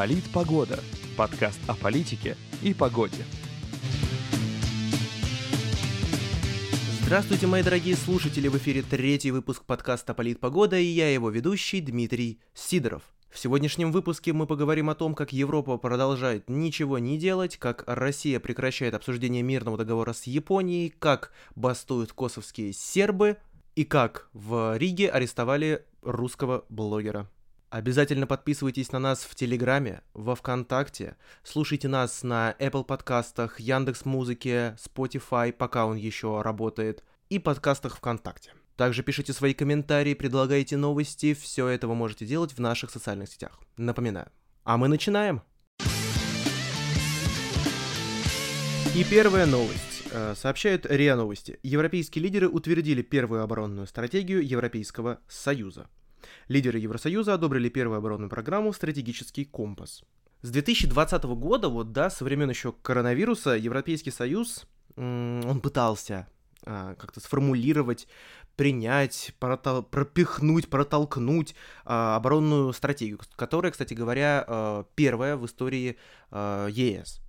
Политпогода. Подкаст о политике и погоде. Здравствуйте, мои дорогие слушатели! В эфире третий выпуск подкаста «Политпогода» и я его ведущий Дмитрий Сидоров. В сегодняшнем выпуске мы поговорим о том, как Европа продолжает ничего не делать, как Россия прекращает обсуждение мирного договора с Японией, как бастуют косовские сербы и как в Риге арестовали русского блогера. Обязательно подписывайтесь на нас в Телеграме, во Вконтакте, слушайте нас на Apple подкастах, Яндекс Музыке, Spotify, пока он еще работает, и подкастах ВКонтакте. Также пишите свои комментарии, предлагайте новости, все это вы можете делать в наших социальных сетях. Напоминаю. А мы начинаем! И первая новость. Э, сообщают РИА Новости. Европейские лидеры утвердили первую оборонную стратегию Европейского Союза. Лидеры Евросоюза одобрили первую оборонную программу «Стратегический компас». С 2020 года, вот да, со времен еще коронавируса, Европейский Союз, он пытался а, как-то сформулировать, принять, протол- пропихнуть, протолкнуть а, оборонную стратегию, которая, кстати говоря, а, первая в истории а, ЕС.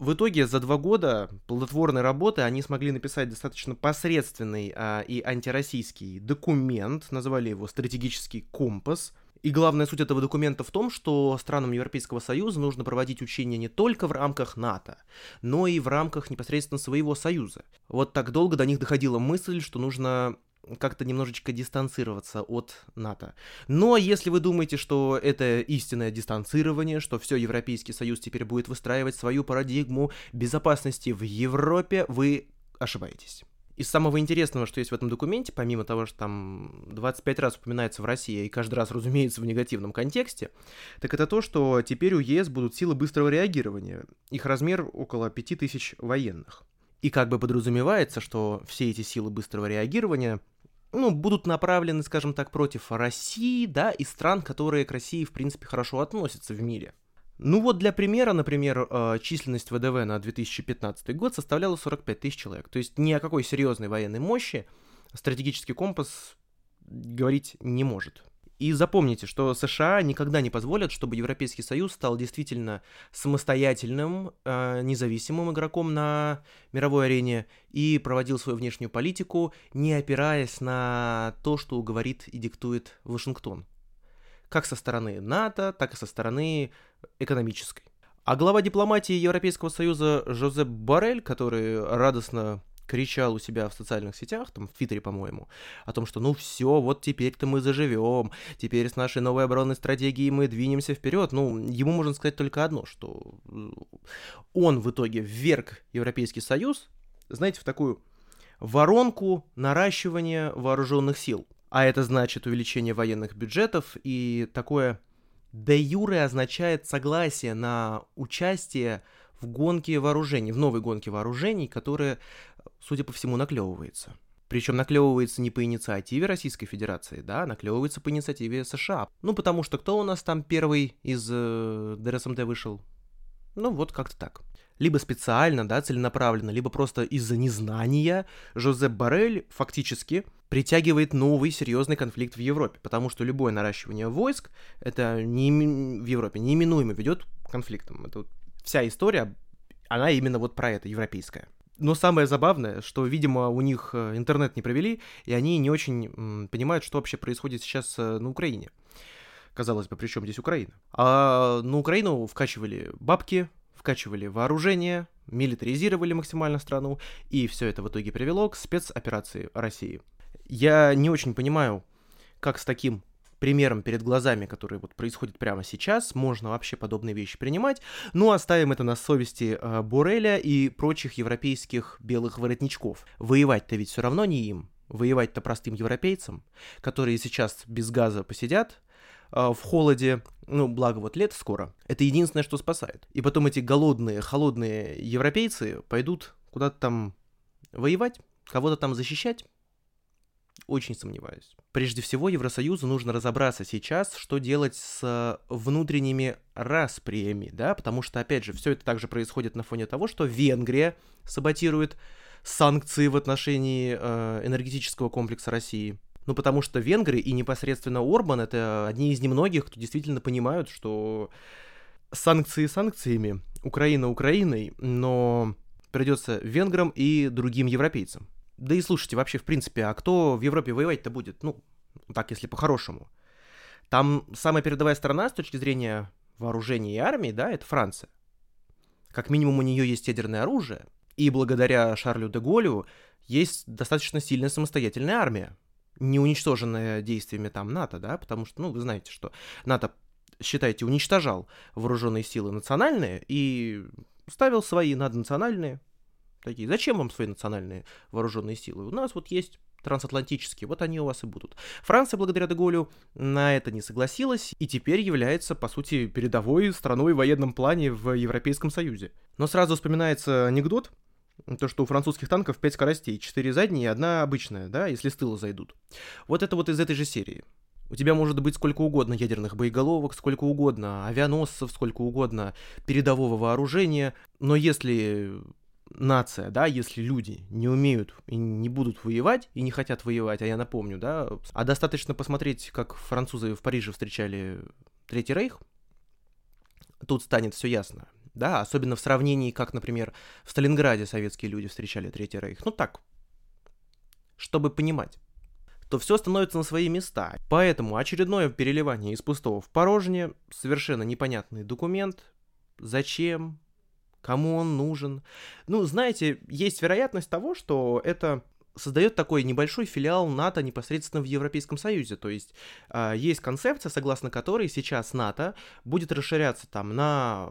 В итоге за два года плодотворной работы они смогли написать достаточно посредственный а, и антироссийский документ, назвали его «Стратегический компас», и главная суть этого документа в том, что странам Европейского Союза нужно проводить учения не только в рамках НАТО, но и в рамках непосредственно своего Союза. Вот так долго до них доходила мысль, что нужно как-то немножечко дистанцироваться от НАТО. Но если вы думаете, что это истинное дистанцирование, что все Европейский Союз теперь будет выстраивать свою парадигму безопасности в Европе, вы ошибаетесь. Из самого интересного, что есть в этом документе, помимо того, что там 25 раз упоминается в России, и каждый раз, разумеется, в негативном контексте, так это то, что теперь у ЕС будут силы быстрого реагирования. Их размер около 5000 военных. И как бы подразумевается, что все эти силы быстрого реагирования ну, будут направлены, скажем так, против России, да, и стран, которые к России, в принципе, хорошо относятся в мире. Ну вот для примера, например, э, численность ВДВ на 2015 год составляла 45 тысяч человек. То есть ни о какой серьезной военной мощи стратегический компас говорить не может. И запомните, что США никогда не позволят, чтобы Европейский Союз стал действительно самостоятельным, э, независимым игроком на мировой арене и проводил свою внешнюю политику, не опираясь на то, что говорит и диктует Вашингтон. Как со стороны НАТО, так и со стороны экономической. А глава дипломатии Европейского Союза Жозеп Барель, который радостно кричал у себя в социальных сетях, там в Твиттере, по-моему, о том, что ну все, вот теперь-то мы заживем, теперь с нашей новой оборонной стратегией мы двинемся вперед. Ну, ему можно сказать только одно, что он в итоге вверг Европейский Союз, знаете, в такую воронку наращивания вооруженных сил. А это значит увеличение военных бюджетов и такое де юре означает согласие на участие в гонке вооружений, в новой гонке вооружений, которая, судя по всему, наклевывается. Причем наклевывается не по инициативе Российской Федерации, да, а наклевывается по инициативе США. Ну, потому что кто у нас там первый из э, ДРСМТ вышел? Ну, вот как-то так. Либо специально, да, целенаправленно, либо просто из-за незнания Жозеп Барель фактически притягивает новый серьезный конфликт в Европе, потому что любое наращивание войск, это не, в Европе неименуемо ведет к конфликтам. Это вот вся история, она именно вот про это, европейская. Но самое забавное, что, видимо, у них э, интернет не провели, и они не очень понимают, что вообще происходит сейчас э, на Украине. Казалось бы, при чем здесь Украина? А на Украину вкачивали бабки, вкачивали вооружение, милитаризировали максимально страну, и все это в итоге привело к спецоперации России. Я не очень понимаю, как с таким примером перед глазами, который вот происходит прямо сейчас, можно вообще подобные вещи принимать. Ну, оставим это на совести э, Бореля и прочих европейских белых воротничков. Воевать-то ведь все равно не им. Воевать-то простым европейцам, которые сейчас без газа посидят, э, в холоде, ну, благо вот лето скоро, это единственное, что спасает. И потом эти голодные, холодные европейцы пойдут куда-то там воевать, кого-то там защищать, очень сомневаюсь. Прежде всего, Евросоюзу нужно разобраться сейчас, что делать с внутренними расприями, да, потому что, опять же, все это также происходит на фоне того, что Венгрия саботирует санкции в отношении э, энергетического комплекса России. Ну, потому что Венгры и непосредственно Орбан — это одни из немногих, кто действительно понимают, что санкции санкциями, Украина Украиной, но придется венграм и другим европейцам. Да и слушайте, вообще, в принципе, а кто в Европе воевать-то будет? Ну, так, если по-хорошему. Там самая передовая страна с точки зрения вооружения и армии, да, это Франция. Как минимум у нее есть ядерное оружие, и благодаря Шарлю де Голлю есть достаточно сильная самостоятельная армия, не уничтоженная действиями там НАТО, да, потому что, ну, вы знаете, что НАТО, считайте, уничтожал вооруженные силы национальные и ставил свои наднациональные, такие, зачем вам свои национальные вооруженные силы? У нас вот есть трансатлантические, вот они у вас и будут. Франция, благодаря Деголю, на это не согласилась и теперь является, по сути, передовой страной в военном плане в Европейском Союзе. Но сразу вспоминается анекдот, то, что у французских танков 5 скоростей, 4 задние и одна обычная, да, если с тыла зайдут. Вот это вот из этой же серии. У тебя может быть сколько угодно ядерных боеголовок, сколько угодно авианосцев, сколько угодно передового вооружения, но если нация, да, если люди не умеют и не будут воевать, и не хотят воевать, а я напомню, да, а достаточно посмотреть, как французы в Париже встречали Третий Рейх, тут станет все ясно, да, особенно в сравнении, как, например, в Сталинграде советские люди встречали Третий Рейх, ну так, чтобы понимать то все становится на свои места. Поэтому очередное переливание из пустого в порожнее, совершенно непонятный документ, зачем, кому он нужен. Ну, знаете, есть вероятность того, что это создает такой небольшой филиал НАТО непосредственно в Европейском Союзе. То есть э, есть концепция, согласно которой сейчас НАТО будет расширяться там на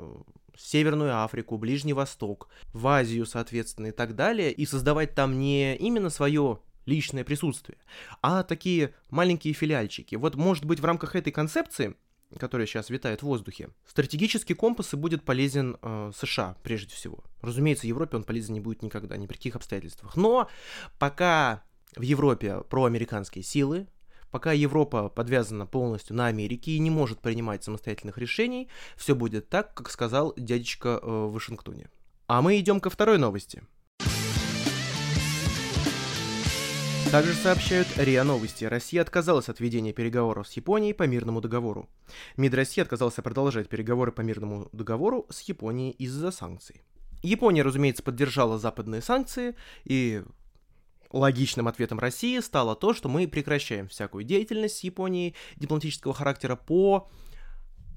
Северную Африку, Ближний Восток, в Азию, соответственно, и так далее, и создавать там не именно свое личное присутствие, а такие маленькие филиальчики. Вот, может быть, в рамках этой концепции который сейчас витает в воздухе, стратегический компас и будет полезен э, США прежде всего. Разумеется, Европе он полезен не будет никогда, ни при каких обстоятельствах. Но пока в Европе проамериканские силы, пока Европа подвязана полностью на Америке и не может принимать самостоятельных решений, все будет так, как сказал дядечка э, в Вашингтоне. А мы идем ко второй новости – Также сообщают РИА Новости. Россия отказалась от ведения переговоров с Японией по мирному договору. МИД России отказался продолжать переговоры по мирному договору с Японией из-за санкций. Япония, разумеется, поддержала западные санкции, и логичным ответом России стало то, что мы прекращаем всякую деятельность с Японией дипломатического характера по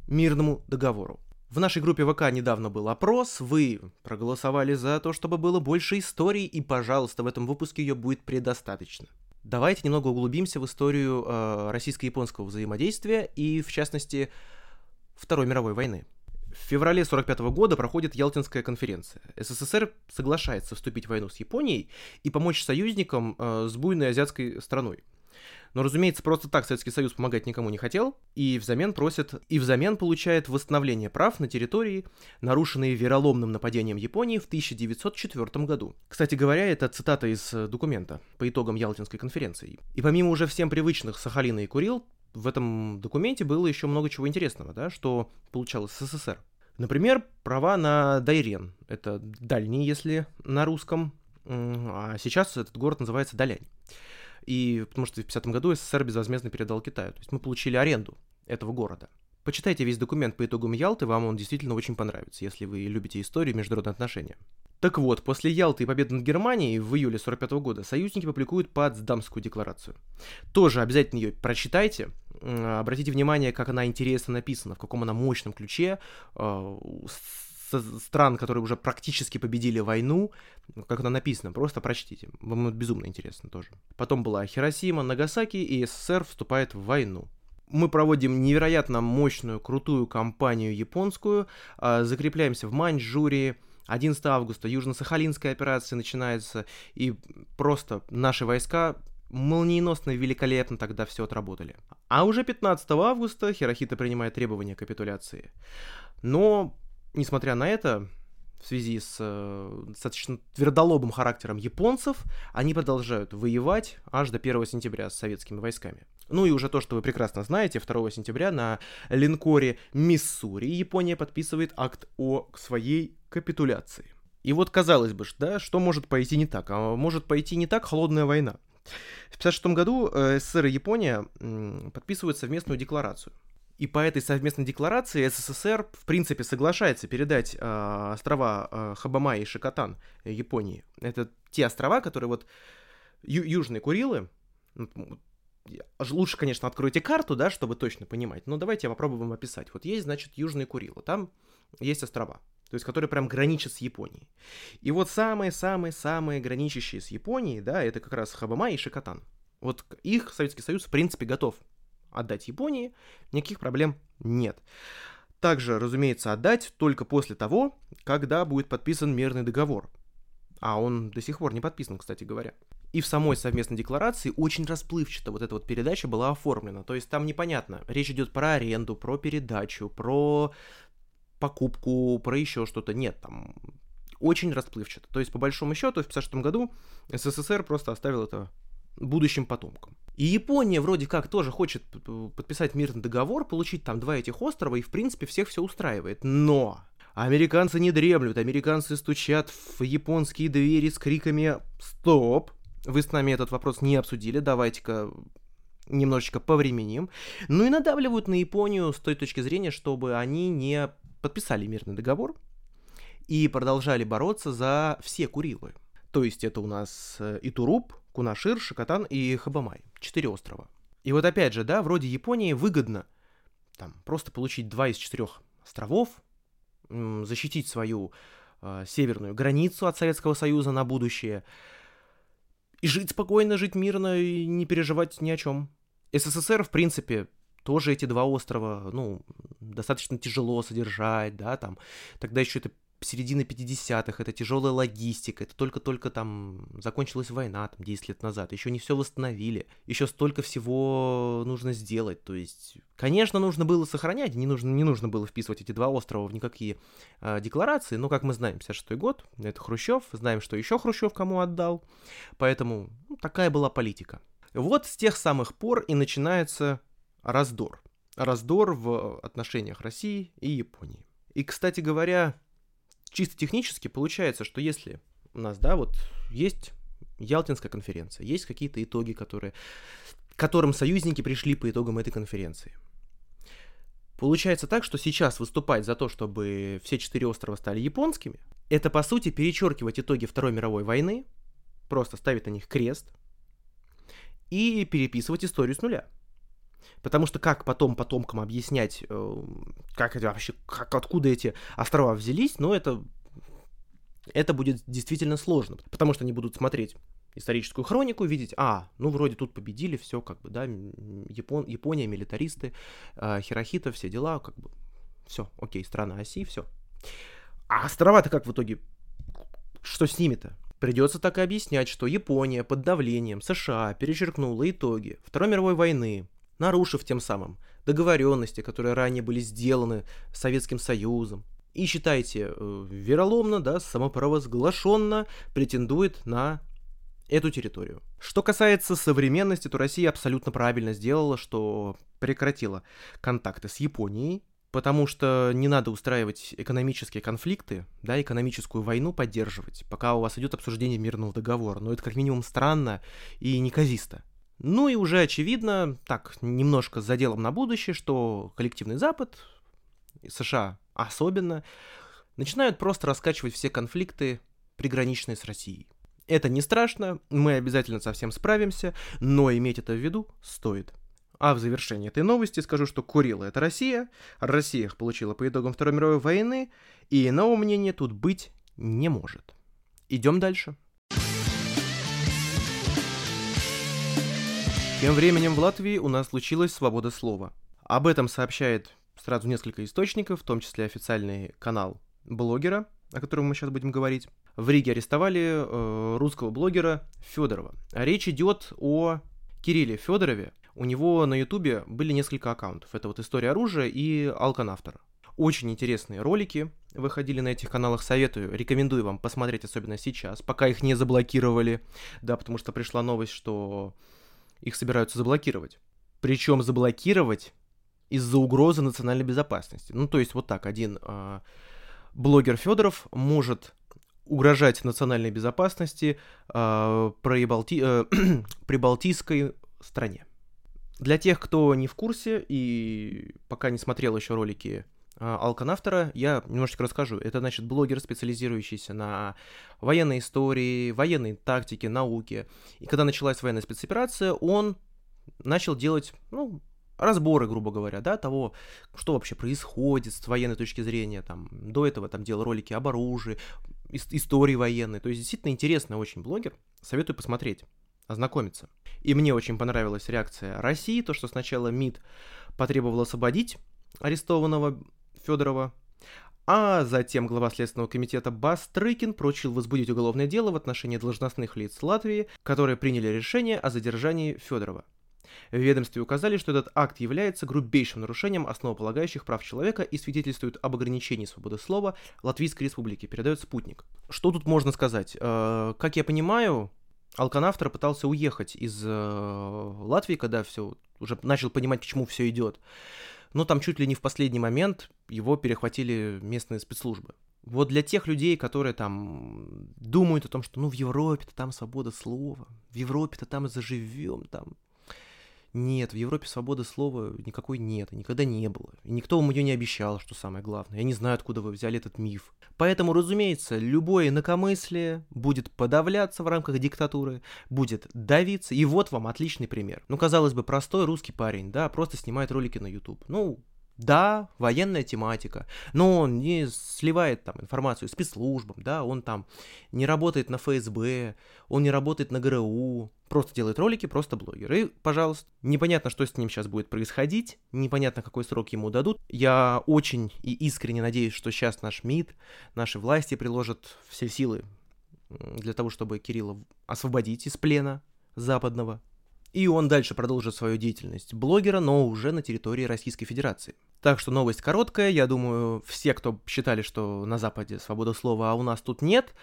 мирному договору. В нашей группе ВК недавно был опрос, вы проголосовали за то, чтобы было больше историй, и, пожалуйста, в этом выпуске ее будет предостаточно. Давайте немного углубимся в историю э, российско-японского взаимодействия и, в частности, Второй мировой войны. В феврале 1945 года проходит Ялтинская конференция. СССР соглашается вступить в войну с Японией и помочь союзникам э, с буйной азиатской страной. Но, разумеется, просто так Советский Союз помогать никому не хотел, и взамен просит, и взамен получает восстановление прав на территории, нарушенные вероломным нападением Японии в 1904 году. Кстати говоря, это цитата из э, документа по итогам Ялтинской конференции. И помимо уже всем привычных Сахалина и Курил, в этом документе было еще много чего интересного, да, что получалось с СССР. Например, права на Дайрен. Это дальний, если на русском. А сейчас этот город называется Далянь и потому что в 50 году СССР безвозмездно передал Китаю. То есть мы получили аренду этого города. Почитайте весь документ по итогам Ялты, вам он действительно очень понравится, если вы любите историю и международные отношения. Так вот, после Ялты и победы над Германией в июле 45 года союзники публикуют Потсдамскую декларацию. Тоже обязательно ее прочитайте, обратите внимание, как она интересно написана, в каком она мощном ключе, а, стран, которые уже практически победили войну, как это написано, просто прочтите, вам это безумно интересно тоже. Потом была Хиросима, Нагасаки, и СССР вступает в войну. Мы проводим невероятно мощную, крутую кампанию японскую, а, закрепляемся в Маньчжурии, 11 августа Южно-Сахалинская операция начинается, и просто наши войска молниеносно и великолепно тогда все отработали. А уже 15 августа Хирохита принимает требования капитуляции. Но несмотря на это, в связи с э, достаточно твердолобым характером японцев, они продолжают воевать аж до 1 сентября с советскими войсками. Ну и уже то, что вы прекрасно знаете, 2 сентября на линкоре Миссури Япония подписывает акт о своей капитуляции. И вот казалось бы, да, что может пойти не так? А может пойти не так холодная война. В 1956 году э, СССР и Япония подписывают совместную декларацию. И по этой совместной декларации СССР, в принципе, соглашается передать э, острова э, Хабамай и Шикотан Японии. Это те острова, которые вот ю- Южные Курилы, лучше, конечно, откройте карту, да, чтобы точно понимать, но давайте я попробую вам описать. Вот есть, значит, Южные Курилы, там есть острова, то есть которые прям граничат с Японией. И вот самые-самые-самые граничащие с Японией, да, это как раз Хабамай и Шикотан. Вот их Советский Союз, в принципе, готов отдать Японии, никаких проблем нет. Также, разумеется, отдать только после того, когда будет подписан мирный договор. А он до сих пор не подписан, кстати говоря. И в самой совместной декларации очень расплывчато вот эта вот передача была оформлена. То есть там непонятно, речь идет про аренду, про передачу, про покупку, про еще что-то. Нет, там очень расплывчато. То есть, по большому счету, в 1956 году СССР просто оставил это будущим потомкам. И Япония вроде как тоже хочет подписать мирный договор, получить там два этих острова, и в принципе всех все устраивает. Но американцы не дремлют, американцы стучат в японские двери с криками «Стоп! Вы с нами этот вопрос не обсудили, давайте-ка немножечко повременим». Ну и надавливают на Японию с той точки зрения, чтобы они не подписали мирный договор и продолжали бороться за все Курилы. То есть это у нас э, Итуруп, Кунашир, Шикотан и Хабамай. Четыре острова. И вот опять же, да, вроде Японии выгодно там просто получить два из четырех островов, защитить свою э, северную границу от Советского Союза на будущее, и жить спокойно, жить мирно и не переживать ни о чем. СССР, в принципе, тоже эти два острова, ну, достаточно тяжело содержать, да, там. Тогда еще это середина 50-х, это тяжелая логистика, это только-только там закончилась война, там 10 лет назад, еще не все восстановили, еще столько всего нужно сделать, то есть, конечно, нужно было сохранять, не нужно, не нужно было вписывать эти два острова в никакие э, декларации, но, как мы знаем, 56 год, это Хрущев, знаем, что еще Хрущев кому отдал, поэтому ну, такая была политика. Вот с тех самых пор и начинается раздор. Раздор в отношениях России и Японии. И, кстати говоря, чисто технически получается, что если у нас, да, вот есть Ялтинская конференция, есть какие-то итоги, которые, к которым союзники пришли по итогам этой конференции. Получается так, что сейчас выступать за то, чтобы все четыре острова стали японскими, это по сути перечеркивать итоги Второй мировой войны, просто ставить на них крест и переписывать историю с нуля. Потому что как потом потомкам объяснять, э, как это вообще, как, откуда эти острова взялись, ну, это, это будет действительно сложно. Потому что они будут смотреть историческую хронику, видеть, а, ну, вроде тут победили, все, как бы, да, Япон, Япония, милитаристы, э, Хирохита, все дела, как бы, все, окей, страна оси, все. А острова-то как в итоге, что с ними-то? Придется так и объяснять, что Япония под давлением США перечеркнула итоги Второй мировой войны, нарушив тем самым договоренности, которые ранее были сделаны Советским Союзом. И считайте, э, вероломно, да, самопровозглашенно претендует на эту территорию. Что касается современности, то Россия абсолютно правильно сделала, что прекратила контакты с Японией, потому что не надо устраивать экономические конфликты, да, экономическую войну поддерживать, пока у вас идет обсуждение мирного договора. Но это как минимум странно и неказисто. Ну и уже очевидно, так, немножко за делом на будущее, что коллективный Запад, США особенно, начинают просто раскачивать все конфликты, приграничные с Россией. Это не страшно, мы обязательно со всем справимся, но иметь это в виду стоит. А в завершении этой новости скажу, что Курила — это Россия, Россия их получила по итогам Второй мировой войны, и иного мнения тут быть не может. Идем дальше. Тем временем в Латвии у нас случилась свобода слова. Об этом сообщает сразу несколько источников, в том числе официальный канал блогера, о котором мы сейчас будем говорить. В Риге арестовали э, русского блогера Федорова. Речь идет о Кирилле Федорове. У него на Ютубе были несколько аккаунтов. Это вот «История оружия» и «Алканавтор». Очень интересные ролики выходили на этих каналах, советую, рекомендую вам посмотреть, особенно сейчас, пока их не заблокировали, да, потому что пришла новость, что их собираются заблокировать. Причем заблокировать из-за угрозы национальной безопасности. Ну, то есть вот так, один э, блогер Федоров может угрожать национальной безопасности э, Прибалти... э, прибалтийской стране. Для тех, кто не в курсе и пока не смотрел еще ролики а, Алканавтора, я немножечко расскажу. Это, значит, блогер, специализирующийся на военной истории, военной тактике, науке. И когда началась военная спецоперация, он начал делать, ну, разборы, грубо говоря, да, того, что вообще происходит с военной точки зрения, там, до этого там делал ролики об оружии, истории военной, то есть действительно интересный очень блогер, советую посмотреть, ознакомиться. И мне очень понравилась реакция России, то, что сначала МИД потребовал освободить арестованного Федорова, а затем глава Следственного комитета Бастрыкин прочил возбудить уголовное дело в отношении должностных лиц Латвии, которые приняли решение о задержании Федорова. В ведомстве указали, что этот акт является грубейшим нарушением основополагающих прав человека и свидетельствует об ограничении свободы слова Латвийской Республики, передает «Спутник». Что тут можно сказать? Э, как я понимаю, Алканавтор пытался уехать из э, Латвии, когда все уже начал понимать, к чему все идет. Но там чуть ли не в последний момент его перехватили местные спецслужбы. Вот для тех людей, которые там думают о том, что ну в Европе-то там свобода слова, в Европе-то там заживем, там нет, в Европе свободы слова никакой нет, и никогда не было. И никто вам ее не обещал, что самое главное. Я не знаю, откуда вы взяли этот миф. Поэтому, разумеется, любое инакомыслие будет подавляться в рамках диктатуры, будет давиться. И вот вам отличный пример. Ну, казалось бы, простой русский парень, да, просто снимает ролики на YouTube. Ну, да, военная тематика, но он не сливает там информацию спецслужбам, да, он там не работает на ФСБ, он не работает на ГРУ, просто делает ролики, просто блогер. И, пожалуйста, непонятно, что с ним сейчас будет происходить, непонятно, какой срок ему дадут. Я очень и искренне надеюсь, что сейчас наш МИД, наши власти приложат все силы для того, чтобы Кирилла освободить из плена западного, и он дальше продолжит свою деятельность блогера, но уже на территории Российской Федерации. Так что новость короткая, я думаю, все, кто считали, что на Западе свобода слова, а у нас тут нет,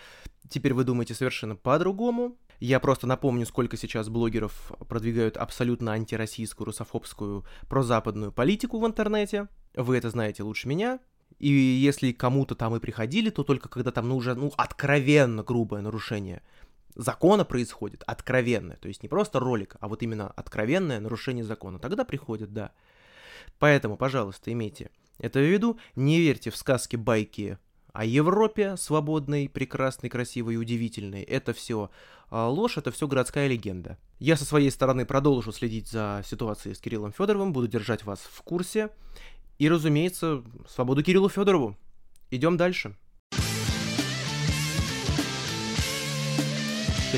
теперь вы думаете совершенно по-другому. Я просто напомню, сколько сейчас блогеров продвигают абсолютно антироссийскую, русофобскую, прозападную политику в интернете. Вы это знаете лучше меня. И если кому-то там и приходили, то только когда там ну, уже ну, откровенно грубое нарушение закона происходит, откровенное, то есть не просто ролик, а вот именно откровенное нарушение закона, тогда приходит, да. Поэтому, пожалуйста, имейте это в виду, не верьте в сказки, байки о Европе свободной, прекрасной, красивой и удивительной. Это все а, ложь, это все городская легенда. Я со своей стороны продолжу следить за ситуацией с Кириллом Федоровым, буду держать вас в курсе. И, разумеется, свободу Кириллу Федорову. Идем дальше.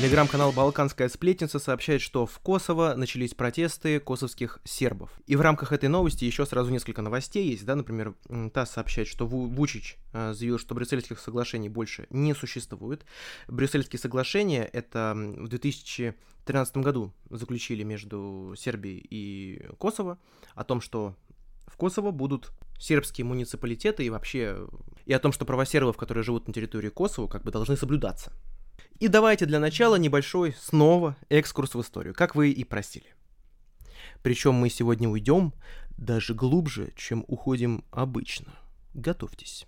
Телеграм-канал «Балканская сплетница» сообщает, что в Косово начались протесты косовских сербов. И в рамках этой новости еще сразу несколько новостей есть, да, например, ТАСС сообщает, что Вучич э, заявил, что брюссельских соглашений больше не существует. Брюссельские соглашения — это в 2013 году заключили между Сербией и Косово о том, что в Косово будут сербские муниципалитеты и вообще и о том, что права сербов, которые живут на территории Косово, как бы должны соблюдаться. И давайте для начала небольшой снова экскурс в историю, как вы и просили. Причем мы сегодня уйдем даже глубже, чем уходим обычно. Готовьтесь.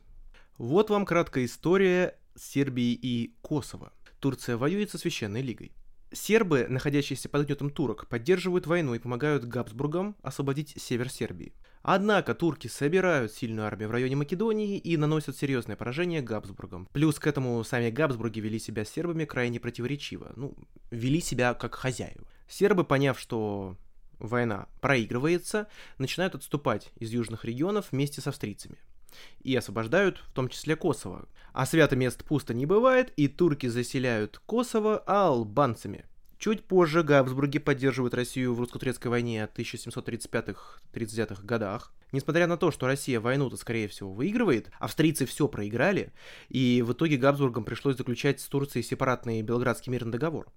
Вот вам краткая история Сербии и Косово. Турция воюет со Священной Лигой. Сербы, находящиеся под гнетом турок, поддерживают войну и помогают Габсбургам освободить север Сербии. Однако турки собирают сильную армию в районе Македонии и наносят серьезное поражение Габсбургам. Плюс к этому сами Габсбурги вели себя с сербами крайне противоречиво. Ну, вели себя как хозяева. Сербы, поняв, что война проигрывается, начинают отступать из южных регионов вместе с австрийцами. И освобождают в том числе Косово. А свято мест пусто не бывает, и турки заселяют Косово албанцами – Чуть позже Габсбурги поддерживают Россию в русско-турецкой войне 1735-39 годах. Несмотря на то, что Россия войну-то, скорее всего, выигрывает, австрийцы все проиграли, и в итоге Габсбургам пришлось заключать с Турцией сепаратный Белградский мирный договор.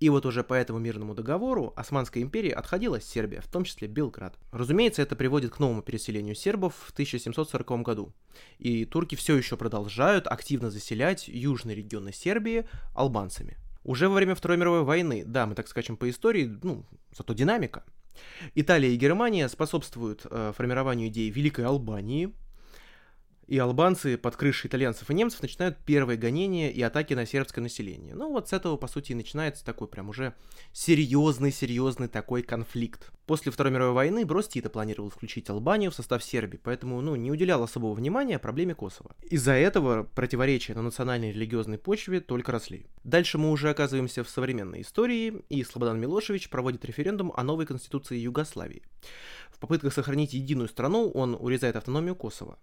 И вот уже по этому мирному договору Османская империя отходила с Сербии, в том числе Белград. Разумеется, это приводит к новому переселению сербов в 1740 году. И турки все еще продолжают активно заселять южные регионы Сербии албанцами. Уже во время Второй мировой войны, да, мы так скачем по истории, ну, зато динамика. Италия и Германия способствуют э, формированию идеи Великой Албании. И албанцы под крышей итальянцев и немцев начинают первые гонения и атаки на сербское население. Ну вот с этого, по сути, и начинается такой прям уже серьезный-серьезный такой конфликт. После Второй мировой войны Брос Тита планировал включить Албанию в состав Сербии, поэтому ну, не уделял особого внимания проблеме Косово. Из-за этого противоречия на национальной и религиозной почве только росли. Дальше мы уже оказываемся в современной истории, и Слободан Милошевич проводит референдум о новой конституции Югославии. В попытках сохранить единую страну он урезает автономию Косово.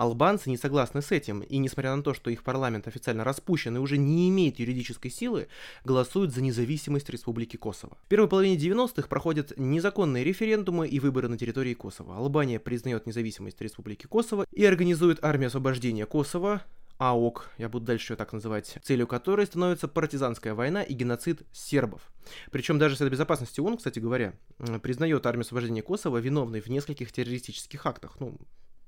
Албанцы не согласны с этим, и несмотря на то, что их парламент официально распущен и уже не имеет юридической силы, голосуют за независимость Республики Косово. В первой половине 90-х проходят незаконные референдумы и выборы на территории Косово. Албания признает независимость Республики Косово и организует армию освобождения Косово, АОК, я буду дальше ее так называть, целью которой становится партизанская война и геноцид сербов. Причем даже Совет Безопасности ООН, кстати говоря, признает армию освобождения Косово виновной в нескольких террористических актах, ну,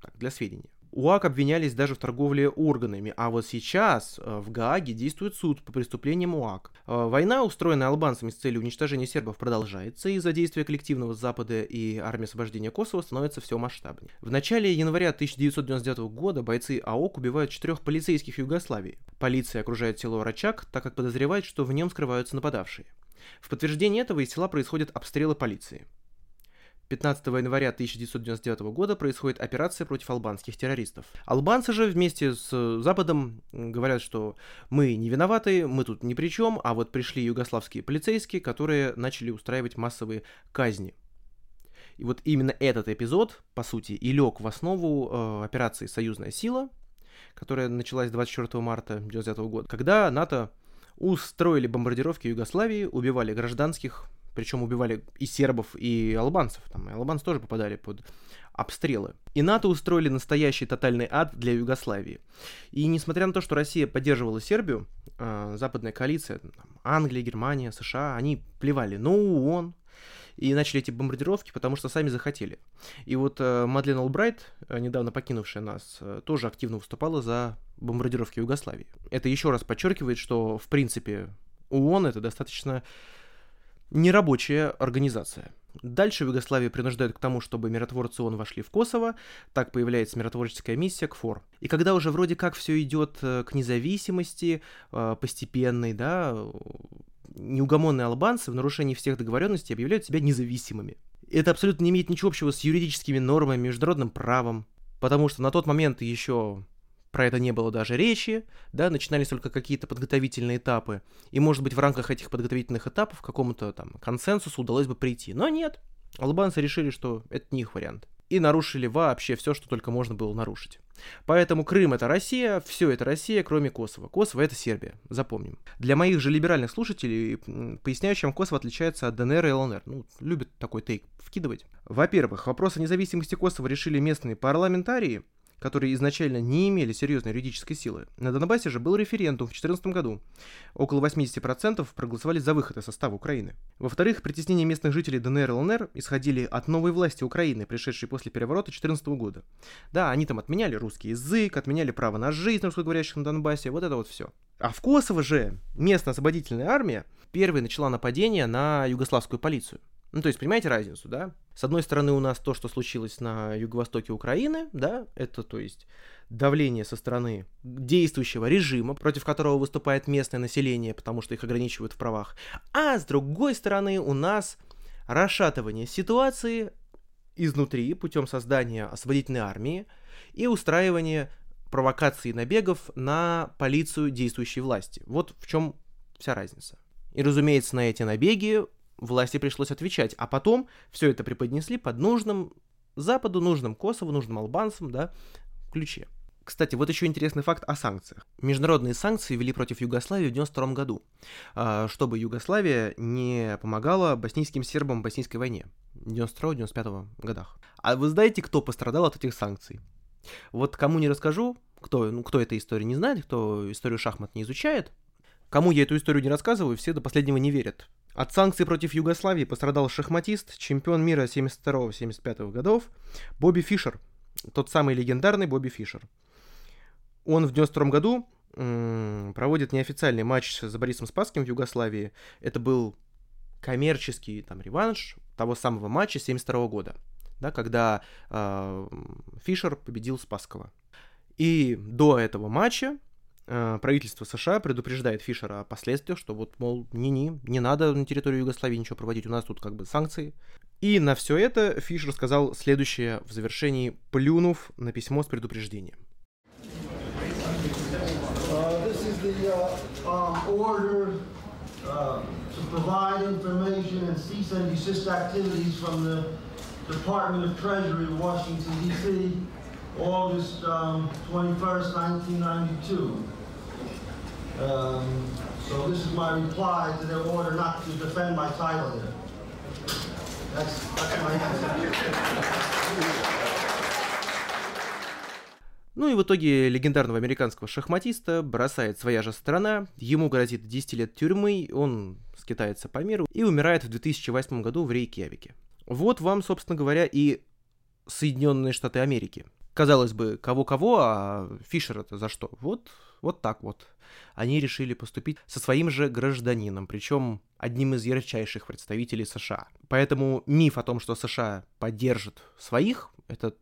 так, для сведения. УАК обвинялись даже в торговле органами, а вот сейчас э, в Гааге действует суд по преступлениям УАК. Э, война, устроенная албанцами с целью уничтожения сербов, продолжается, и за действия коллективного Запада и армии освобождения Косово становится все масштабнее. В начале января 1999 года бойцы АОК убивают четырех полицейских Югославии. Полиция окружает село Рачак, так как подозревает, что в нем скрываются нападавшие. В подтверждение этого из села происходят обстрелы полиции. 15 января 1999 года происходит операция против албанских террористов. Албанцы же вместе с Западом говорят, что мы не виноваты, мы тут ни при чем, а вот пришли югославские полицейские, которые начали устраивать массовые казни. И вот именно этот эпизод, по сути, и лег в основу э, операции «Союзная сила», которая началась 24 марта 1999 года, когда НАТО устроили бомбардировки Югославии, убивали гражданских, причем убивали и сербов, и албанцев. Там, и албанцы тоже попадали под обстрелы. И НАТО устроили настоящий тотальный ад для Югославии. И несмотря на то, что Россия поддерживала Сербию, э, западная коалиция, там, Англия, Германия, США, они плевали на ООН, и начали эти бомбардировки, потому что сами захотели. И вот э, Мадлен Олбрайт, э, недавно покинувшая нас, э, тоже активно выступала за бомбардировки Югославии. Это еще раз подчеркивает, что, в принципе, ООН это достаточно нерабочая организация. Дальше в Югославии принуждают к тому, чтобы миротворцы ООН вошли в Косово, так появляется миротворческая миссия КФОР. И когда уже вроде как все идет э, к независимости, э, постепенной, да, неугомонные албанцы в нарушении всех договоренностей объявляют себя независимыми. Это абсолютно не имеет ничего общего с юридическими нормами, международным правом, потому что на тот момент еще про это не было даже речи, да, начинались только какие-то подготовительные этапы, и, может быть, в рамках этих подготовительных этапов к какому-то там консенсусу удалось бы прийти. Но нет, албанцы решили, что это не их вариант. И нарушили вообще все, что только можно было нарушить. Поэтому Крым это Россия, все это Россия, кроме Косово. Косово это Сербия, запомним. Для моих же либеральных слушателей поясняю, чем Косово отличается от ДНР и ЛНР. Ну, любят такой тейк вкидывать. Во-первых, вопрос о независимости Косово решили местные парламентарии, которые изначально не имели серьезной юридической силы. На Донбассе же был референдум в 2014 году. Около 80% проголосовали за выход из состава Украины. Во-вторых, притеснения местных жителей ДНР и ЛНР исходили от новой власти Украины, пришедшей после переворота 2014 года. Да, они там отменяли русский язык, отменяли право на жизнь русскоговорящих на Донбассе, вот это вот все. А в Косово же местная освободительная армия первой начала нападение на югославскую полицию. Ну, то есть, понимаете разницу, да? С одной стороны, у нас то, что случилось на юго-востоке Украины, да, это, то есть, давление со стороны действующего режима, против которого выступает местное население, потому что их ограничивают в правах. А с другой стороны, у нас расшатывание ситуации изнутри путем создания освободительной армии и устраивания провокаций набегов на полицию действующей власти. Вот в чем вся разница. И, разумеется, на эти набеги власти пришлось отвечать. А потом все это преподнесли под нужным Западу, нужным Косово, нужным албанцам, да, ключе. Кстати, вот еще интересный факт о санкциях. Международные санкции ввели против Югославии в 1992 году, а, чтобы Югославия не помогала боснийским сербам в боснийской войне в 92-95 годах. А вы знаете, кто пострадал от этих санкций? Вот кому не расскажу, кто, ну, кто этой истории не знает, кто историю шахмат не изучает, кому я эту историю не рассказываю, все до последнего не верят. От санкций против Югославии пострадал шахматист, чемпион мира 72-75 годов Бобби Фишер. Тот самый легендарный Бобби Фишер. Он в 92 году проводит неофициальный матч с Борисом Спасским в Югославии. Это был коммерческий там реванш того самого матча 72 года, да, когда э, Фишер победил Спасского. И до этого матча правительство США предупреждает Фишера о последствиях, что вот, мол, не-не, не надо на территории Югославии ничего проводить, у нас тут как бы санкции. И на все это Фишер сказал следующее в завершении, плюнув на письмо с предупреждением. Uh, activities from the Department of Treasury, Washington, D.C., August um, 21st, 1992. Um, so this is my reply to their order not to defend my title here. That's, that's my answer. Ну и в итоге легендарного американского шахматиста бросает своя же страна, ему грозит 10 лет тюрьмы, он скитается по миру и умирает в 2008 году в Рейкьявике. Вот вам, собственно говоря, и Соединенные Штаты Америки. Казалось бы, кого-кого, а Фишер это за что? Вот, вот так вот. Они решили поступить со своим же гражданином, причем одним из ярчайших представителей США. Поэтому миф о том, что США поддержит своих, это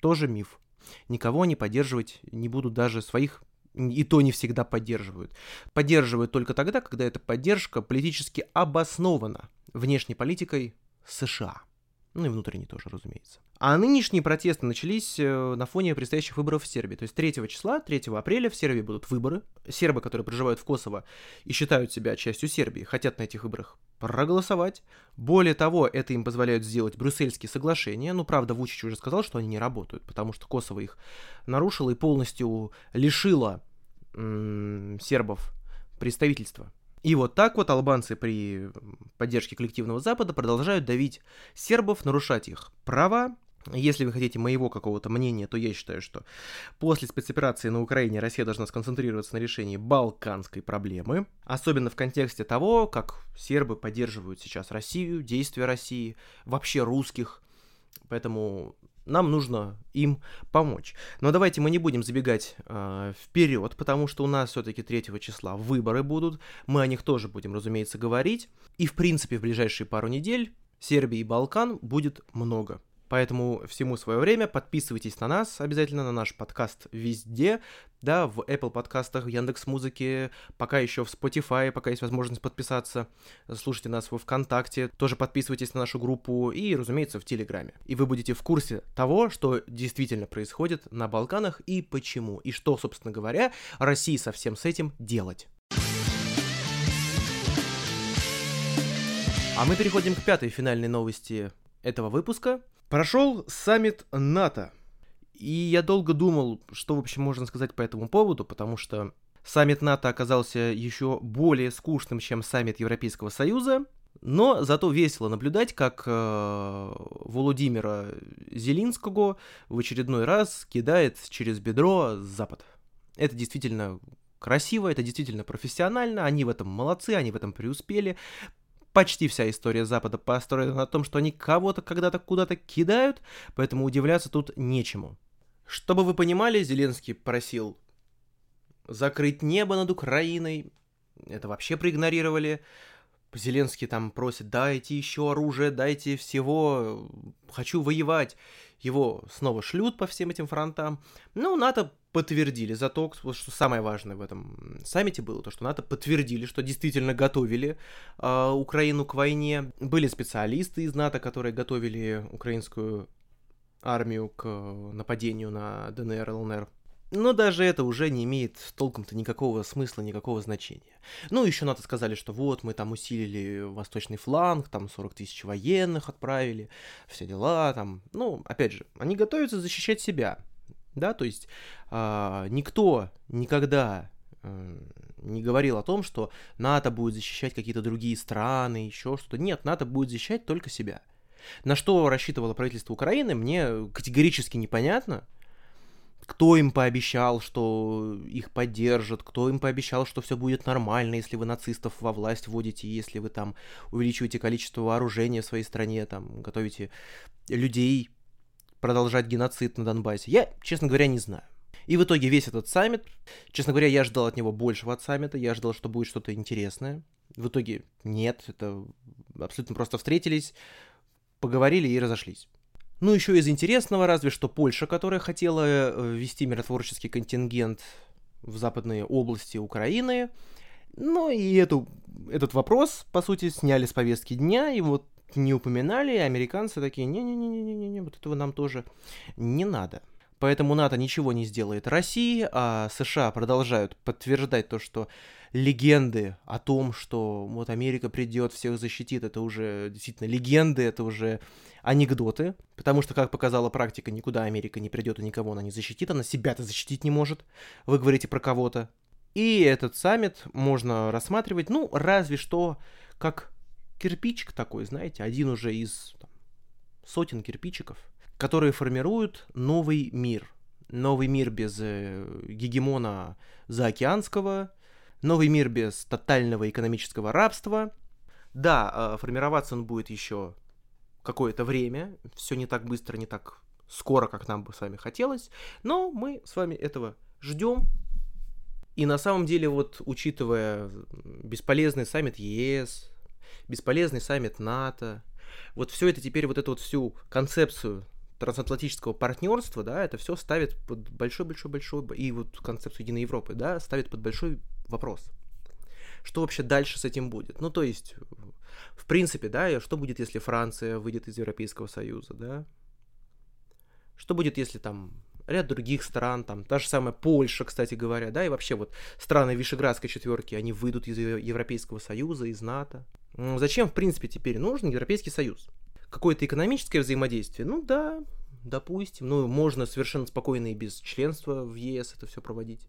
тоже миф. Никого они поддерживать не будут даже своих и то не всегда поддерживают. Поддерживают только тогда, когда эта поддержка политически обоснована внешней политикой США. Ну и внутренней тоже, разумеется. А нынешние протесты начались э, на фоне предстоящих выборов в Сербии. То есть 3 числа, 3 апреля в Сербии будут выборы. Сербы, которые проживают в Косово и считают себя частью Сербии, хотят на этих выборах проголосовать. Более того, это им позволяют сделать брюссельские соглашения. Ну, правда, Вучич уже сказал, что они не работают, потому что Косово их нарушило и полностью лишило м- сербов представительства и вот так вот албанцы при поддержке коллективного Запада продолжают давить сербов, нарушать их права, если вы хотите моего какого-то мнения, то я считаю, что после спецоперации на Украине Россия должна сконцентрироваться на решении балканской проблемы, особенно в контексте того, как сербы поддерживают сейчас Россию, действия России, вообще русских. Поэтому нам нужно им помочь. Но давайте мы не будем забегать э, вперед, потому что у нас все-таки 3 числа выборы будут. Мы о них тоже будем, разумеется, говорить. И, в принципе, в ближайшие пару недель Сербии и Балкан будет много. Поэтому всему свое время. Подписывайтесь на нас обязательно, на наш подкаст везде. Да, в Apple подкастах, в Яндекс Музыке, пока еще в Spotify, пока есть возможность подписаться. Слушайте нас во ВКонтакте, тоже подписывайтесь на нашу группу и, разумеется, в Телеграме. И вы будете в курсе того, что действительно происходит на Балканах и почему. И что, собственно говоря, России со всем с этим делать. А мы переходим к пятой финальной новости этого выпуска. Прошел саммит НАТО. И я долго думал, что вообще можно сказать по этому поводу, потому что саммит НАТО оказался еще более скучным, чем саммит Европейского Союза. Но зато весело наблюдать, как э, Володимира Зелинского в очередной раз кидает через бедро Запад. Это действительно красиво, это действительно профессионально, они в этом молодцы, они в этом преуспели. Почти вся история Запада построена на том, что они кого-то когда-то куда-то кидают, поэтому удивляться тут нечему. Чтобы вы понимали, Зеленский просил закрыть небо над Украиной, это вообще проигнорировали. Зеленский там просит, дайте еще оружие, дайте всего, хочу воевать. Его снова шлют по всем этим фронтам. Ну, НАТО подтвердили зато, что самое важное в этом саммите было, то, что НАТО подтвердили, что действительно готовили э, Украину к войне. Были специалисты из НАТО, которые готовили украинскую армию к нападению на ДНР, ЛНР. Но даже это уже не имеет толком-то никакого смысла, никакого значения. Ну, еще НАТО сказали, что вот, мы там усилили восточный фланг, там 40 тысяч военных отправили, все дела там. Ну, опять же, они готовятся защищать себя да, то есть э, никто никогда э, не говорил о том, что НАТО будет защищать какие-то другие страны, еще что-то. Нет, НАТО будет защищать только себя. На что рассчитывало правительство Украины, мне категорически непонятно. Кто им пообещал, что их поддержат, кто им пообещал, что все будет нормально, если вы нацистов во власть вводите, если вы там увеличиваете количество вооружения в своей стране, там готовите людей продолжать геноцид на Донбассе, я, честно говоря, не знаю. И в итоге весь этот саммит, честно говоря, я ждал от него большего от саммита, я ждал, что будет что-то интересное. В итоге нет, это абсолютно просто встретились, поговорили и разошлись. Ну, еще из интересного, разве что Польша, которая хотела э, ввести миротворческий контингент в западные области Украины. Ну, и эту, этот вопрос, по сути, сняли с повестки дня, и вот не упоминали, и американцы такие, не-не-не-не-не, вот этого нам тоже не надо. Поэтому НАТО ничего не сделает России, а США продолжают подтверждать то, что легенды о том, что вот Америка придет, всех защитит, это уже действительно легенды, это уже анекдоты, потому что, как показала практика, никуда Америка не придет и никого она не защитит, она себя-то защитить не может. Вы говорите про кого-то. И этот саммит можно рассматривать, ну, разве что как кирпичик такой, знаете, один уже из там, сотен кирпичиков – которые формируют новый мир. Новый мир без э, гегемона заокеанского, новый мир без тотального экономического рабства. Да, э, формироваться он будет еще какое-то время, все не так быстро, не так скоро, как нам бы с вами хотелось, но мы с вами этого ждем. И на самом деле, вот учитывая бесполезный саммит ЕС, бесполезный саммит НАТО, вот все это теперь, вот эту вот всю концепцию трансатлантического партнерства, да, это все ставит под большой-большой-большой, и вот концепцию Единой Европы, да, ставит под большой вопрос. Что вообще дальше с этим будет? Ну, то есть, в принципе, да, что будет, если Франция выйдет из Европейского Союза, да? Что будет, если там ряд других стран, там та же самая Польша, кстати говоря, да, и вообще вот страны Вишеградской четверки, они выйдут из Европейского Союза, из НАТО. Зачем, в принципе, теперь нужен Европейский Союз? какое-то экономическое взаимодействие, ну да, допустим, ну можно совершенно спокойно и без членства в ЕС это все проводить.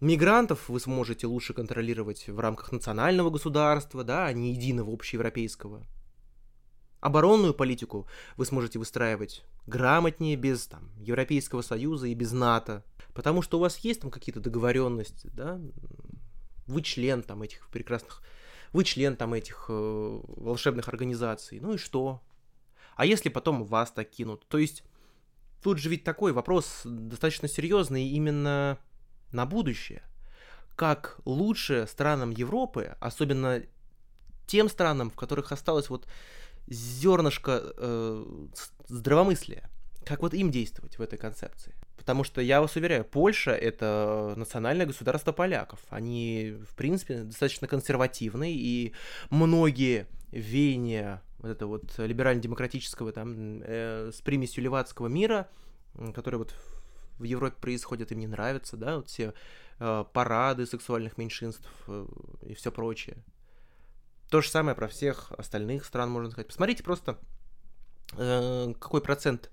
Мигрантов вы сможете лучше контролировать в рамках национального государства, да, а не единого общеевропейского. Оборонную политику вы сможете выстраивать грамотнее без там, Европейского Союза и без НАТО, потому что у вас есть там какие-то договоренности, да, вы член там этих прекрасных вы член там этих э, волшебных организаций, ну и что? А если потом вас так кинут? То есть тут же ведь такой вопрос достаточно серьезный именно на будущее. Как лучше странам Европы, особенно тем странам, в которых осталось вот зернышко э, здравомыслия, как вот им действовать в этой концепции? Потому что, я вас уверяю, Польша — это национальное государство поляков. Они, в принципе, достаточно консервативны, и многие веяния вот это вот либерально-демократического там э, с примесью левацкого мира, которые вот в Европе происходят, им не нравятся, да, вот все э, парады сексуальных меньшинств э, и все прочее. То же самое про всех остальных стран, можно сказать. Посмотрите просто, э, какой процент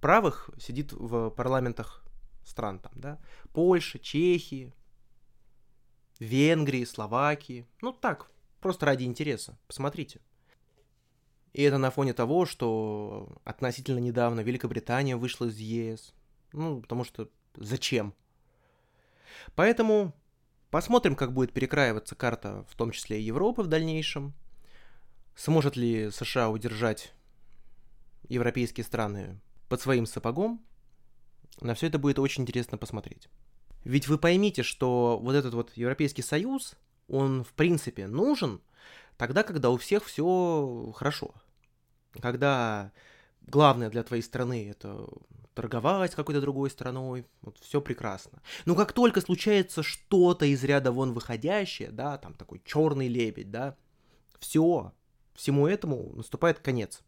правых сидит в парламентах стран там, да, Польши, Чехии, Венгрии, Словакии. Ну так, просто ради интереса. Посмотрите. И это на фоне того, что относительно недавно Великобритания вышла из ЕС. Ну, потому что зачем? Поэтому посмотрим, как будет перекраиваться карта, в том числе и Европы в дальнейшем. Сможет ли США удержать европейские страны под своим сапогом, на все это будет очень интересно посмотреть. Ведь вы поймите, что вот этот вот Европейский Союз, он в принципе нужен тогда, когда у всех все хорошо. Когда главное для твоей страны это торговать какой-то другой страной, вот все прекрасно. Но как только случается что-то из ряда вон выходящее, да, там такой черный лебедь, да, все, всему этому наступает конец.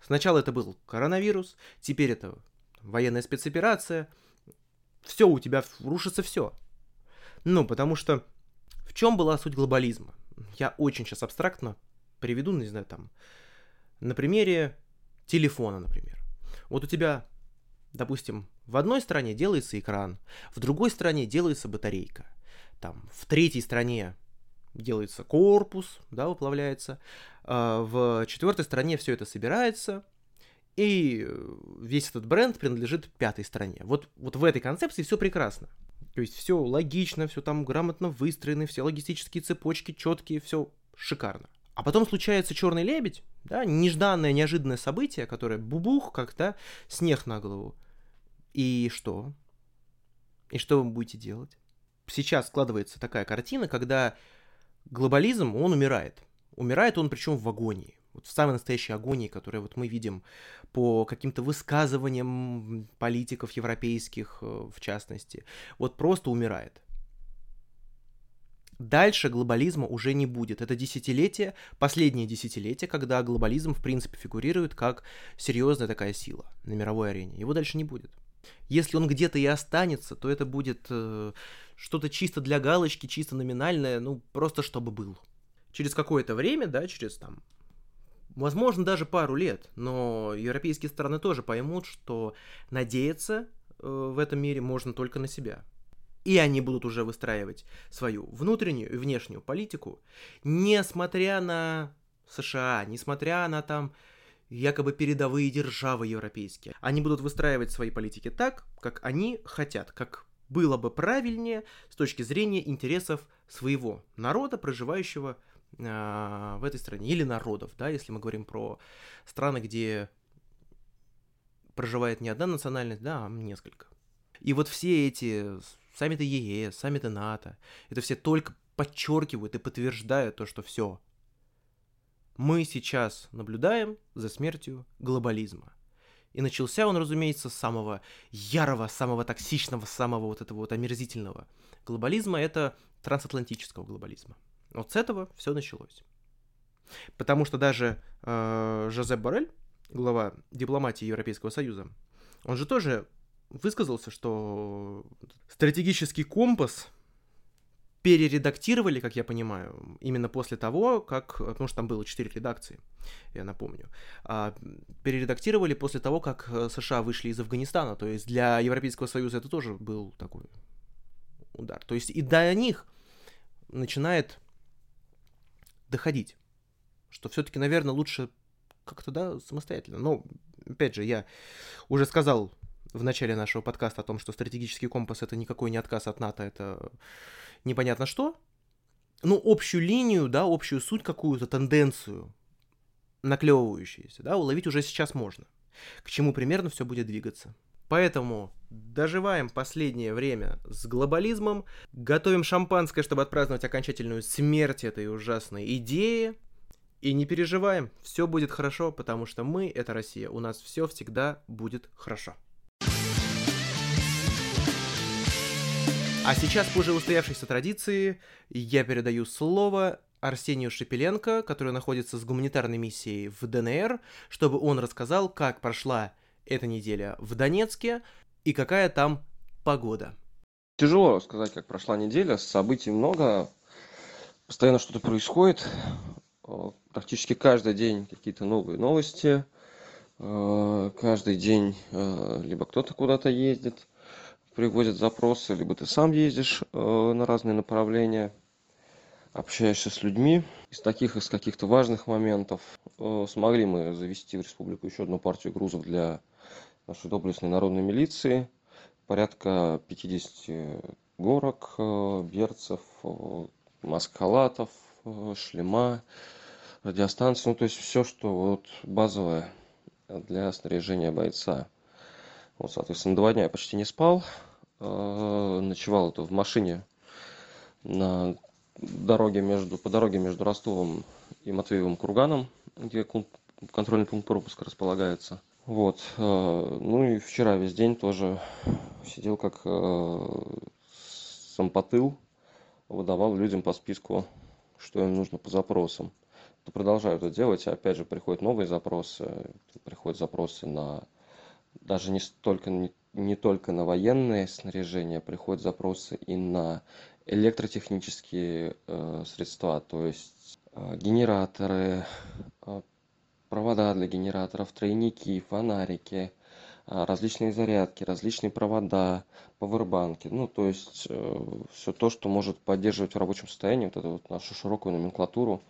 Сначала это был коронавирус, теперь это военная спецоперация. Все, у тебя рушится все. Ну, потому что в чем была суть глобализма? Я очень сейчас абстрактно приведу, не знаю, там, на примере телефона, например. Вот у тебя, допустим, в одной стране делается экран, в другой стране делается батарейка, там, в третьей стране делается корпус, да, выплавляется. А, в четвертой стране все это собирается, и весь этот бренд принадлежит пятой стране. Вот, вот в этой концепции все прекрасно. То есть все логично, все там грамотно выстроены, все логистические цепочки четкие, все шикарно. А потом случается черный лебедь, да, нежданное, неожиданное событие, которое бубух, как то снег на голову. И что? И что вы будете делать? Сейчас складывается такая картина, когда глобализм, он умирает. Умирает он причем в агонии. вот в самой настоящей агонии, которую вот мы видим по каким-то высказываниям политиков европейских, э, в частности, вот просто умирает. Дальше глобализма уже не будет. Это десятилетие, последнее десятилетие, когда глобализм, в принципе, фигурирует как серьезная такая сила на мировой арене. Его дальше не будет. Если он где-то и останется, то это будет э, что-то чисто для галочки, чисто номинальное, ну, просто чтобы был. Через какое-то время, да, через там, возможно, даже пару лет, но европейские страны тоже поймут, что надеяться э, в этом мире можно только на себя и они будут уже выстраивать свою внутреннюю и внешнюю политику, несмотря на США, несмотря на там якобы передовые державы европейские. Они будут выстраивать свои политики так, как они хотят, как было бы правильнее с точки зрения интересов своего народа, проживающего э, в этой стране, или народов, да, если мы говорим про страны, где проживает не одна национальность, да, а несколько. И вот все эти саммиты ЕС, саммиты НАТО, это все только подчеркивают и подтверждают то, что все. Мы сейчас наблюдаем за смертью глобализма. И начался он, разумеется, с самого ярого, самого токсичного, самого вот этого вот омерзительного глобализма, это трансатлантического глобализма. Вот с этого все началось. Потому что даже э, Жозеп Борель, глава дипломатии Европейского Союза, он же тоже высказался, что стратегический компас перередактировали, как я понимаю, именно после того, как, потому что там было четыре редакции, я напомню, а, перередактировали после того, как э, США вышли из Афганистана, то есть для Европейского Союза это тоже был такой удар. То есть и до них начинает доходить, что все-таки, наверное, лучше как-то, да, самостоятельно. Но, опять же, я уже сказал в начале нашего подкаста о том, что стратегический компас это никакой не отказ от НАТО, это непонятно что. Ну, общую линию, да, общую суть какую-то, тенденцию, наклевывающуюся, да, уловить уже сейчас можно. К чему примерно все будет двигаться. Поэтому доживаем последнее время с глобализмом, готовим шампанское, чтобы отпраздновать окончательную смерть этой ужасной идеи, и не переживаем, все будет хорошо, потому что мы — это Россия, у нас все всегда будет хорошо. А сейчас, по уже устоявшейся традиции, я передаю слово Арсению Шепеленко, который находится с гуманитарной миссией в ДНР, чтобы он рассказал, как прошла эта неделя в Донецке и какая там погода. Тяжело сказать, как прошла неделя, событий много, постоянно что-то происходит, практически каждый день какие-то новые новости, э, каждый день э, либо кто-то куда-то ездит, приводят запросы, либо ты сам ездишь э, на разные направления, общаешься с людьми. Из таких, из каких-то важных моментов э, смогли мы завести в республику еще одну партию грузов для нашей доблестной народной милиции. Порядка 50 горок, э, берцев, маскалатов, шлема, радиостанции. Ну, то есть все, что вот базовое для снаряжения бойца. Вот, соответственно, два дня я почти не спал. Э, ночевал это в машине на дороге между, по дороге между Ростовом и Матвеевым Курганом, где контрольный пункт пропуска располагается. Вот. Э, ну и вчера весь день тоже сидел как э, сампотыл, выдавал людям по списку, что им нужно по запросам. Продолжаю это делать, опять же приходят новые запросы, приходят запросы на даже не столько не, только на военное снаряжение приходят запросы и на электротехнические э, средства то есть э, генераторы э, провода для генераторов тройники фонарики различные зарядки различные провода павербанки ну то есть все то что может поддерживать в рабочем состоянии вот эту вот нашу широкую номенклатуру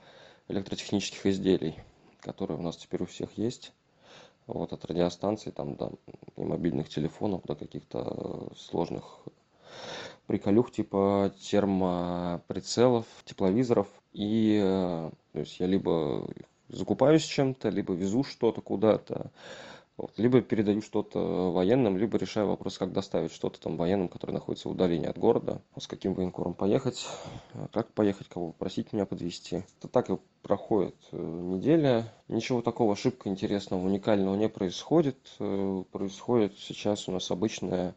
электротехнических изделий которые у нас теперь у всех есть вот от радиостанций там до и мобильных телефонов до каких-то сложных приколюх типа термоприцелов тепловизоров. И э, то есть я либо закупаюсь чем-то либо везу что-то куда-то Вот. Либо передаю что-то военным, либо решаю вопрос, как доставить что-то там военным, который находится в удалении от города, с каким военкором поехать, как поехать, кого попросить меня подвести. Это так и проходит э, неделя. Ничего такого шибко интересного, уникального не происходит. Э, происходит сейчас у нас обычная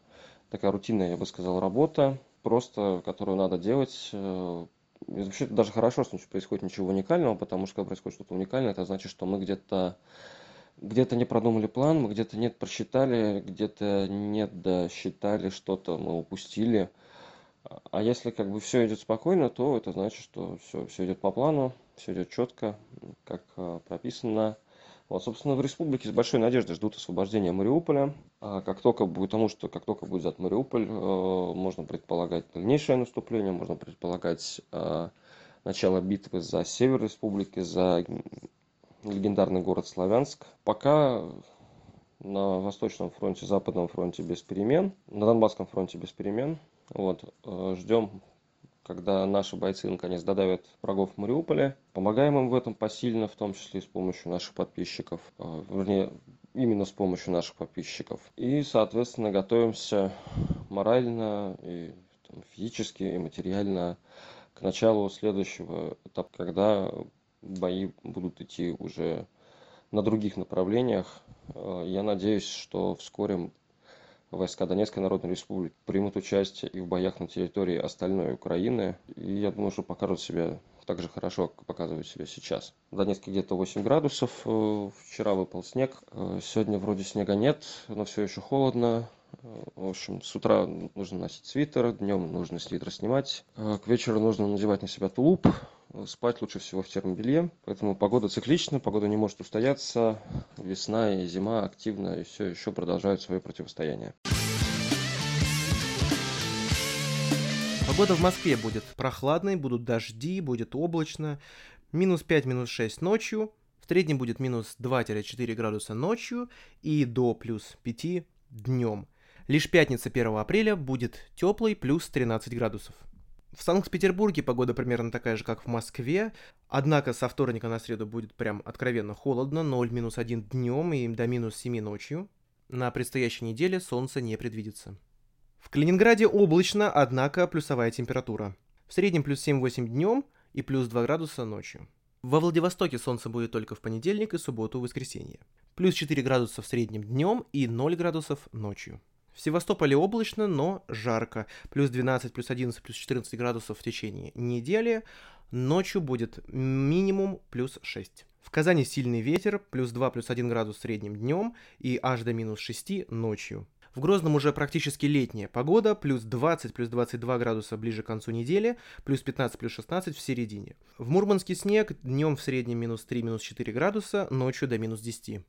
такая рутинная, я бы сказал, работа, просто которую надо делать э, вообще даже хорошо, что происходит ничего уникального, потому что когда происходит что-то уникальное, это значит, что мы где-то где-то не продумали план, мы где-то нет просчитали, где-то нет досчитали, что-то мы упустили. А если как бы все идет спокойно, то это значит, что все, все идет по плану, все идет четко, как а, прописано. Вот, собственно, в республике с большой надеждой ждут освобождения Мариуполя. А как только будет, потому что как только будет взят Мариуполь, э, можно предполагать дальнейшее наступление, можно предполагать э, начало битвы за север республики, за легендарный город Славянск. Пока на Восточном фронте, Западном фронте без перемен, на Донбасском фронте без перемен. Вот, э, ждем, когда наши бойцы наконец додавят врагов в Мариуполе. Помогаем им в этом посильно, в том числе и с помощью наших подписчиков. Э, вернее, именно с помощью наших подписчиков. И, соответственно, готовимся морально и там, физически и материально к началу следующего этапа, когда бои будут идти уже на других направлениях. Э, я надеюсь, что вскоре войска Донецкой Народной Республики примут участие и в боях на территории остальной Украины. И я думаю, что покажут себя так же хорошо, как показывают себя сейчас. В Донецке где-то 8 градусов. Э, вчера выпал снег. Э, сегодня вроде снега нет, но все еще холодно. В общем, с утра нужно носить свитер, днем нужно свитер снимать. К вечеру нужно надевать на себя тулуп, спать лучше всего в термобелье. Поэтому погода циклична, погода не может устояться. Весна и зима активно и все еще продолжают свое противостояние. Погода в Москве будет прохладной, будут дожди, будет облачно. Минус 5, минус 6 ночью. В среднем будет минус 2-4 градуса ночью и до плюс 5 днем. Лишь пятница 1 апреля будет теплый, плюс 13 градусов. В Санкт-Петербурге погода примерно такая же, как в Москве, однако со вторника на среду будет прям откровенно холодно, 0-1 днем и до минус 7 ночью. На предстоящей неделе солнце не предвидится. В Калининграде облачно, однако плюсовая температура. В среднем плюс 7-8 днем и плюс 2 градуса ночью. Во Владивостоке солнце будет только в понедельник и субботу и воскресенье. Плюс 4 градуса в среднем днем и 0 градусов ночью. В Севастополе облачно, но жарко. Плюс 12, плюс 11, плюс 14 градусов в течение недели. Ночью будет минимум плюс 6. В Казани сильный ветер, плюс 2, плюс 1 градус средним днем и аж до минус 6 ночью. В Грозном уже практически летняя погода, плюс 20, плюс 22 градуса ближе к концу недели, плюс 15, плюс 16 в середине. В Мурманске снег, днем в среднем минус 3, минус 4 градуса, ночью до минус 10.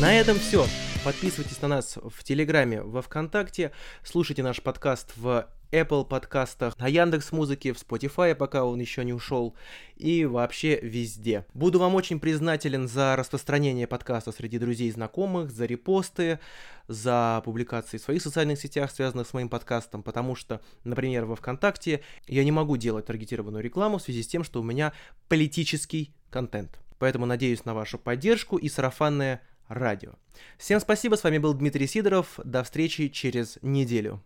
На этом все. Подписывайтесь на нас в Телеграме, во Вконтакте, слушайте наш подкаст в Apple подкастах, на Яндекс Музыке, в Spotify, пока он еще не ушел, и вообще везде. Буду вам очень признателен за распространение подкаста среди друзей и знакомых, за репосты, за публикации в своих социальных сетях, связанных с моим подкастом, потому что, например, во ВКонтакте я не могу делать таргетированную рекламу в связи с тем, что у меня политический контент. Поэтому надеюсь на вашу поддержку и сарафанное радио. Всем спасибо, с вами был Дмитрий Сидоров, до встречи через неделю.